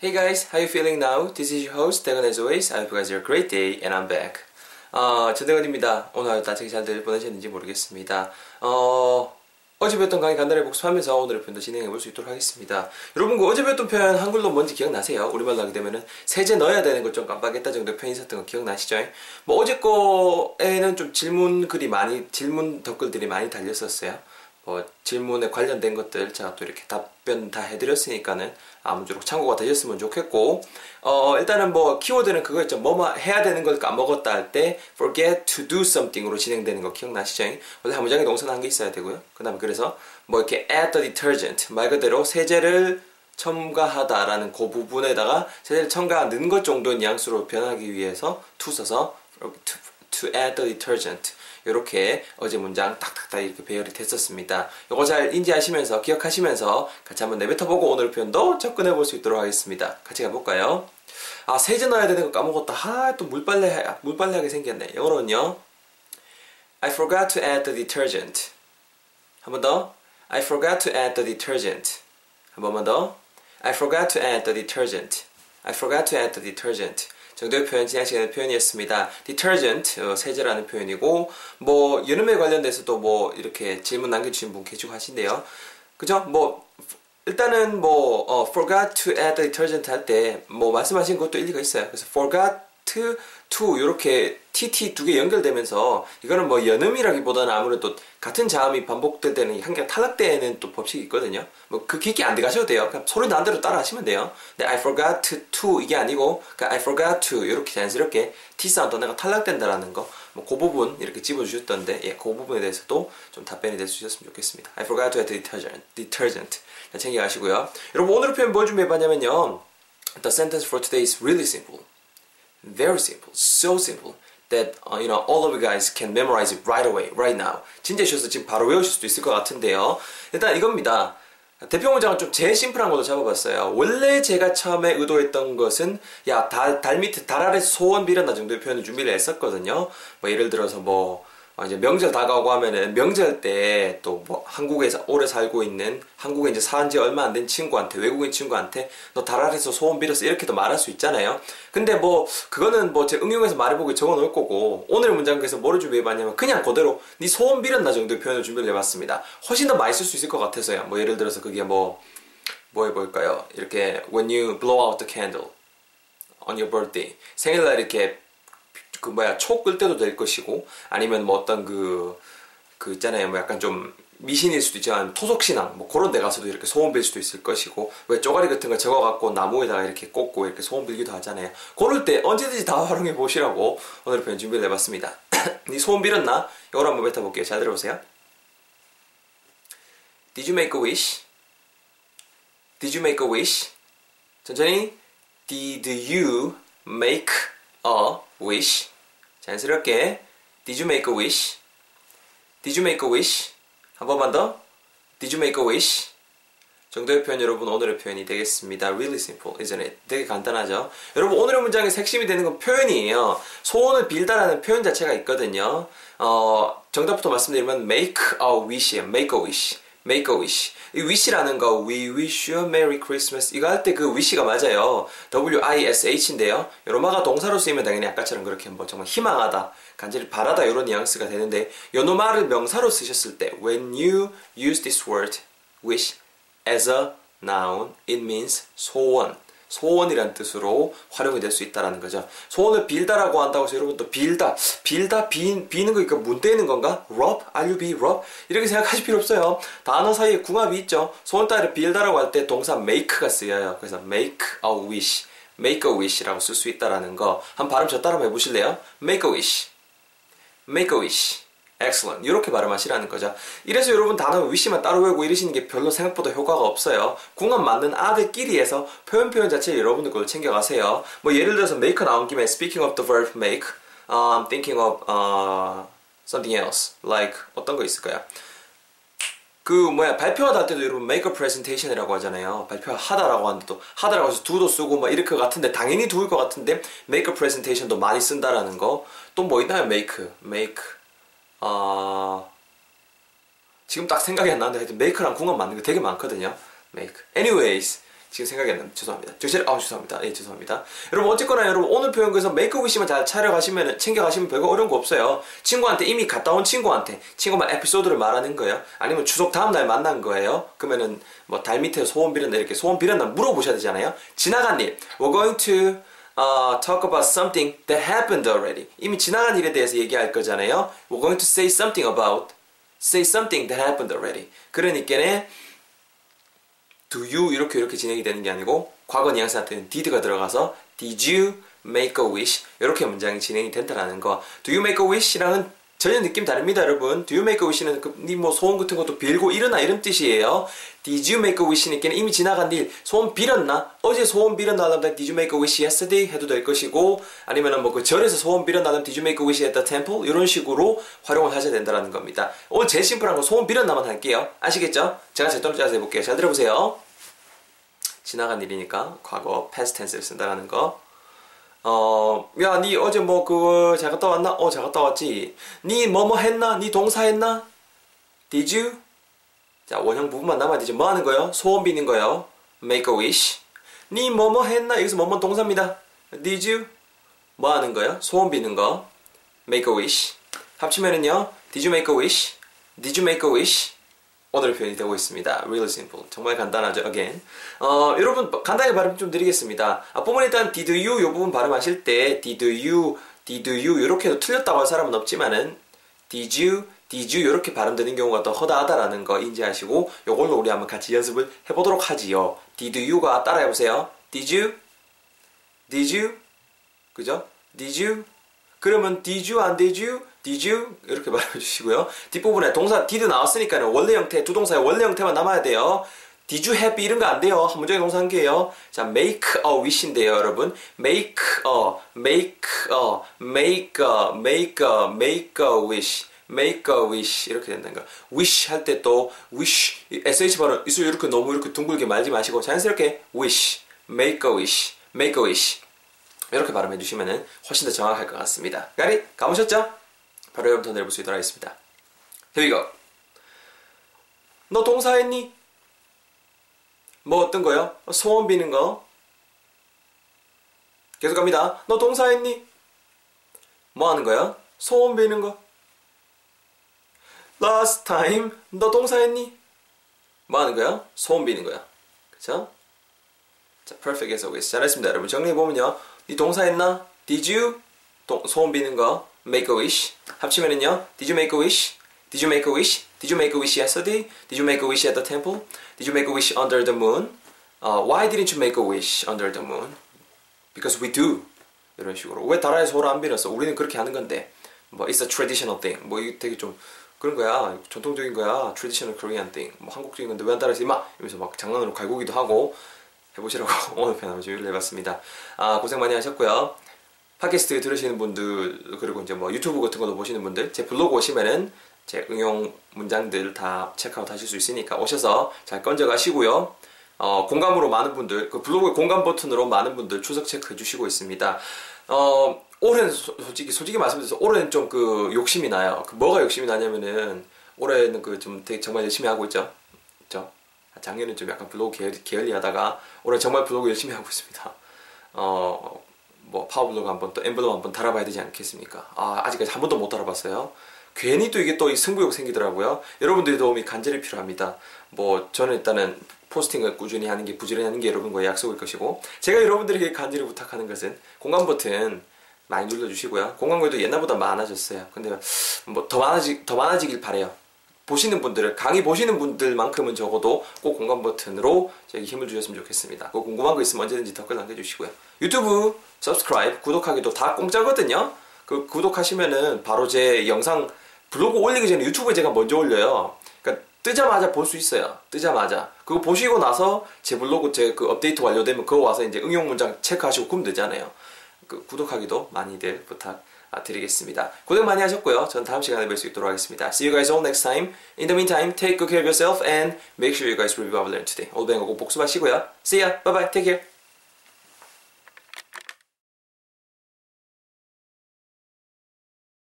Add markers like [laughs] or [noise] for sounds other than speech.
Hey guys, how you feeling now? This is your host, Dagon as always. I hope you guys have a great day and I'm back. 어, 전대건입니다. 오늘 나중에 잘들 보내셨는지 모르겠습니다. 어, 어제 배웠던 강의 간단히 복습하면서 오늘의 표현도 진행해 볼 수 있도록 하겠습니다. 여러분, 그 어제 배웠던 표현 한글로 뭔지 기억나세요? 우리말로 하게 되면은 세제 넣어야 되는 걸 좀 깜빡했다 정도 표현 있었던 거 기억나시죠? 뭐 어제 거에는 좀 질문 글이 많이, 질문 댓글들이 많이 달렸었어요. 뭐 질문에 관련된 것들 제가 또 이렇게 답변 다 해드렸으니까는 아무쪼록 참고가 되셨으면 좋겠고 어 일단은 뭐 키워드는 그거였죠. 뭐뭐 해야 되는 걸 까먹었다 할 때 forget to do something으로 진행되는 거 기억나시죠? 원래 한 문장에 동사는 한 개 있어야 되고요. 그 다음에 그래서 뭐 이렇게 add the detergent 말 그대로 세제를 첨가하다라는 그 부분에다가 세제를 첨가하는 것 정도의 뉘앙스로 변하기 위해서 to 써서 to, to add the detergent 이렇게 어제 문장 딱딱딱 이렇게 배열이 됐었습니다. 이거 잘 인지하시면서 기억하시면서 같이 한번 내뱉어보고 오늘 표현도 접근해 볼 수 있도록 하겠습니다. 같이 가볼까요? 아 세제 넣어야 되는 거 까먹었다. 아또 물빨래 물빨래 하게 생겼네. 영어로는요. I forgot to add the detergent. 한 번 더. I forgot to add the detergent. 한 번만 더. I forgot to add the detergent. I forgot to add the detergent. 정도의 표현 지난 시간에 표현이었습니다. detergent 어, 세제라는 표현이고 뭐 여름에 관련돼서도 뭐 이렇게 질문 남겨주신 분 계속 하신대요. 그죠? 뭐 일단은 뭐 어, forgot to add detergent 할 때 뭐 말씀하신 것도 일리가 있어요. 그래서 forgot to 이렇게 tt 두 개 연결되면서 이거는 뭐 연음이라기보다는 아무래도 같은 자음이 반복될 때는 한 개가 탈락되는 또 법칙이 있거든요. 뭐 그 깊게 안 들어가셔도 돼요. 그냥 소리 나는 대로 따라 하시면 돼요. 근데 I forgot to 이게 아니고 그러니까 I forgot to 이렇게 자연스럽게 t 사운드 내가 탈락된다라는 거. 뭐 그 부분 이렇게 집어주셨던데 예, 그 부분에 대해서도 좀 답변이 될 수 있었으면 좋겠습니다. I forgot to add detergent. detergent. 챙겨가시고요. 여러분 오늘 표현 뭘 준비해봤냐면요. The sentence for today is really simple. Very simple. So simple. that uh, you know all of you guys can memorize it right away, right now. 진짜 쉬워서 지금 바로 외우실 수도 있을 것 같은데요. 일단 이겁니다. 대표 문장은 좀 제일 심플한 걸로 잡아봤어요. 원래 제가 처음에 의도했던 것은 야 달 달 밑에 달 아래 소원 비련다 정도의 표현을 준비를 했었거든요. 뭐 예를 들어서 뭐 어, 이제 명절 다가오고 하면은 명절 때 또 뭐 한국에서 오래 살고 있는 한국에 이제 사한 지 얼마 안 된 친구한테 외국인 친구한테 너 달아래서 소원 빌었어 이렇게도 말할 수 있잖아요. 근데 뭐 그거는 뭐 제 응용해서 말해보고 적어 놓을 거고 오늘 문장에서 뭐를 준비해봤냐면 그냥 그대로 네 소원 빌었나 정도의 표현을 준비를 해봤습니다. 훨씬 더 많이 쓸 수 있을 것 같아서요. 뭐 예를 들어서 그게 뭐 뭐 해볼까요? 이렇게 when you blow out the candle on your birthday 생일날 이렇게 그 뭐야 초 끌 때도 될 것이고 아니면 뭐 어떤 그, 그 있잖아요 뭐 약간 좀 미신일 수도 있지만 토속신앙 뭐 그런 데 가서도 이렇게 소원 빌 수도 있을 것이고 왜 쪼가리 같은 거 적어 갖고 나무에다가 이렇게 꽂고 이렇게 소원 빌기도 하잖아요 그럴 때 언제든지 다 활용해 보시라고 오늘 표현 준비를 해봤습니다 [clears throat] 니 소원 빌었나? 이걸 한번 뱉어볼게요 잘 들어보세요 Did you make a wish? Did you make a wish? 천천히 Did you make a wish? 자연스럽게 Did you make a wish? Did you make a wish? 한 번만 더 Did you make a wish? 정도의 표현 여러분 오늘의 표현이 되겠습니다. Really simple, isn't it? 되게 간단하죠? 여러분 오늘의 문장의 핵심이 되는 건 표현이에요. 소원을 빌다라는 표현 자체가 있거든요. 어, 정답부터 말씀드리면 make a wish예요. make a wish. make a wish. 이 wish라는 거 we wish you a merry christmas 이거 할 때 그 wish가 맞아요. W-I-S-H인데요. 로마가 동사로 쓰이면 당연히 아까처럼 그렇게 뭐 정말 희망하다, 간절히 바라다 이런 뉘앙스가 되는데 요노마를 명사로 쓰셨을 때 when you use this word wish as a noun it means 소원 소원이란 뜻으로 활용이 될 수 있다라는 거죠. 소원을 빌다라고 한다고 해서 여러분 또 빌다, 빌다, 비, 비는 거니까 문 떼는 건가? rub, RUB, rub? 이렇게 생각하실 필요 없어요. 단어 사이에 궁합이 있죠. 소원 따위를 빌다라고 할 때 동사 make가 쓰여요. 그래서 make a wish, make a wish라고 쓸 수 있다라는 거. 한 발음 저 따라 해보실래요? make a wish, make a wish. Excellent 이렇게 발음하시라는 거죠. 이래서 여러분 단어 위시만 따로 외우고 이러시는 게 별로 생각보다 효과가 없어요. 궁합 맞는 아들끼리에서 표현 표현 자체 여러분들 걸 챙겨가세요. 뭐 예를 들어서 make 나온 김에 speaking of the verb make, I'm thinking of uh, something else like 어떤 거 있을까요? 그 뭐야 발표하다 할 때도 여러분 make a presentation이라고 하잖아요. 발표하다라고 하는데 또 하다라고 해서 do도 쓰고 막것 같은데 당연히 do일 것 같은데 make a presentation도 많이 쓴다라는 거. 또 뭐 있나요? make, make. 어... 지금 딱 생각이 안 나는데 하여튼 make랑 궁합 맞는 거 되게 많거든요. make. Anyways, 지금 생각이 안 나는 죄송합니다. 정신 아 죄송합니다. 예 죄송합니다. 여러분 어쨌거나 여러분 오늘 표현 그래서 메이크 위시만 잘 차려가시면 챙겨가시면 별거 어려운 거 없어요. 친구한테 이미 갔다 온 친구한테 친구만 에피소드를 말하는 거예요. 아니면 추석 다음 날 만난 거예요. 그러면은 뭐 달 밑에 소원 빌었나 이렇게 소원 빌었나 물어보셔야 되잖아요. 지나간 일. We're going to uh, talk about something that happened already. 이미 지나간 일에 대해서 얘기할 거잖아요. We're going to say something about say something that happened already. 그러니까는 do you 이렇게 이렇게 진행이 되는 게 아니고 과거 뉘앙스한테는 did가 들어가서 did you make a wish 이렇게 문장이 진행이 된다라는 거. do you make a wish랑은 전혀 느낌 다릅니다, 여러분. Do you make a wish는 그, 니뭐 소원 같은 것도 빌고 일어나 이런 뜻이에요. Did you make a wish니까 이미 지나간 일, 소원 빌었나? 어제 소원 빌었나? 하면 Did you make a wish yesterday? 해도 될 것이고, 아니면은 뭐 그 절에서 소원 빌었나? 하면 Did you make a wish at the temple? 이런 식으로 활용을 하셔야 된다는 겁니다. 오늘 제일 심플한 거 소원 빌었나만 할게요. 아시겠죠? 제가 제 떨어져서 해볼게요. 잘 들어보세요. 지나간 일이니까 과거 past tense를 쓴다라는 거. 어, 야, 니 어제 뭐 그거 잘 갔다 왔나? 어, 잘 갔다 왔지. 니 뭐 뭐 했나? 니 동사 했나? Did you? 자, 원형 부분만 남아야 되죠. 뭐 하는 거요? 소원 비는 거요. Make a wish. 니 뭐 뭐 했나? 여기서 뭐뭐 동사입니다. Did you? 뭐 하는 거요? 소원 비는 거. Make a wish. 합치면은요. Did you make a wish? Did you make a wish? 오늘 표현이 되고 있습니다. Really simple. 정말 간단하죠. Again. 어, 여러분 간단히 발음 좀 드리겠습니다. 앞부분 일단 did you 이 부분 발음하실 때 did you, did you 이렇게 해도 틀렸다고 할 사람은 없지만은 did you, did you 이렇게 발음되는 경우가 더 허다하다라는 거 인지하시고 요걸로 우리 한번 같이 연습을 해보도록 하지요. did you가 따라해보세요. did you? did you? 그죠? did you? 그러면 did you 안 did you? did you? 이렇게 말해 주시고요. 뒷부분에 동사 did 나왔으니까 원래 형태, 두 동사의 원래 형태만 남아야 돼요. did you have 이런 거 안 돼요. 한 문장의 동사 한 개예요. 자, make a wish인데요, 여러분. make a, make a, make a, make a, make a wish. make a wish 이렇게 된다는 거. wish 할 때 또 wish sh 발음 이수 이렇게 너무 이렇게 둥글게 말지 마시고 자연스럽게 wish, make a wish, make a wish 이렇게 발음해 주시면 훨씬 더 정확할 것 같습니다. 가리 가보셨죠? 바로 여러분부터 내볼 수 있도록 하겠습니다. Here. 너 동사했니? 뭐 어떤 거요? 소원 비는 거. 계속 갑니다. 너 동사했니? 뭐 하는 거야? 소원 비는 거. Last time 너 동사했니? 뭐 하는 거야? 소원 비는 거야. 그쵸? 자, perfect as always. 잘했습니다, 여러분. 정리해보면요. 네 동사 했나? Did you? 동, 소원 비는 거. Make a wish. 합치면은요. Did you make a wish? Did you make a wish? Did you make a wish yesterday? Did you make a wish at the temple? Did you make a wish under the moon? Uh, why didn't you make a wish under the moon? Because we do. 이런 식으로. 왜 나라에서 호를 안 빌었어? 우리는 그렇게 하는 건데. 뭐, it's a traditional thing. 뭐, 이게 되게 좀 그런 거야. 전통적인 거야. traditional Korean thing. 뭐, 한국적인 건데 왜 안 따라해서 이마! 이러면서 막 장난으로 갈고기도 하고 해보시라고 [laughs] 오늘 편 한번 준비를 해봤습니다. 아, 고생 많이 하셨고요. 팟캐스트 들으시는 분들 그리고 이제 뭐 유튜브 같은 것도 보시는 분들 제 블로그 오시면은 제 응용 문장들 다 체크아웃 하실 수 있으니까 오셔서 잘 건져 가시고요. 어, 공감으로 많은 분들 그 블로그 공감 버튼으로 많은 분들 추석 체크해 주시고 있습니다. 어, 올해는 소, 솔직히 솔직히 말씀드려서 올해는 좀 그 욕심이 나요. 그 뭐가 욕심이 나냐면은 올해는 그 좀 되게 정말 열심히 하고 있죠. 그죠? 작년에 좀 약간 블로그 게을, 게을리하다가 올해 정말 블로그 열심히 하고 있습니다. 어, 뭐 파워블로그 한번 또 엠블럼 한번 달아봐야 되지 않겠습니까? 아 아직까지 한 번도 못 달아봤어요. 괜히 또 이게 또 승부욕 생기더라고요. 여러분들의 도움이 간절히 필요합니다. 뭐 저는 일단은 포스팅을 꾸준히 하는 게 부지런히 하는 게 여러분과의 약속일 것이고 제가 여러분들에게 간절히 부탁하는 것은 공감 버튼 많이 눌러주시고요. 공감글도 옛날보다 많아졌어요. 근데 뭐 더 많아지 더 많아지길 바래요. 보시는 분들을 강의 보시는 분들만큼은 적어도 꼭 공감 버튼으로 저에게 힘을 주셨으면 좋겠습니다. 그 궁금한 거 있으면 언제든지 댓글 남겨주시고요. 유튜브 subscribe 구독하기도 다 공짜거든요. 그 구독하시면은 바로 제 영상 블로그 올리기 전에 유튜브에 제가 먼저 올려요. 그러니까 뜨자마자 볼 수 있어요. 뜨자마자. 그거 보시고 나서 제 블로그 제 그 업데이트 완료되면 그거 와서 이제 응용 문장 체크하시고 그러면 되잖아요. 그 구독하기도 많이들 부탁 드리겠습니다. 고생 많이 하셨고요. 전 다음 시간에 뵐 수 있도록 하겠습니다. See you guys all next time. In the meantime, take good care of yourself and make sure you guys review our learn today. 오늘 배운 거꼭 복습하시고요. See ya. Bye bye. Take care.